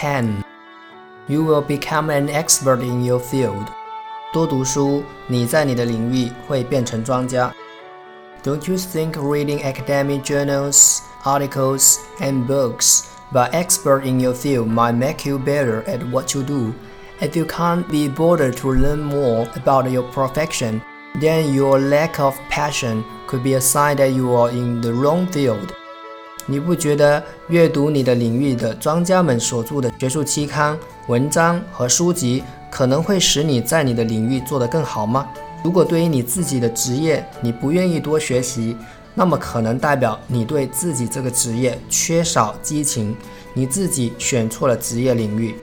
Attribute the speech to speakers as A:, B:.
A: can. You will become an expert in your field. 多读书，你在你的领域会变成专家。Don't you think reading academic journals, articles, and books by expert in your field might make you better at what you do? If you can't be bothered to learn more about your profession, then your lack of passion could be a sign that you are in the wrong field. 你不觉得阅读你的领域的专家们所著的学术期刊、文章和书籍，可能会使你在你的领域做得更好吗？如果对于你自己的职业你不愿意多学习，那么可能代表你对自己这个职业缺少激情，你自己选错了职业领域。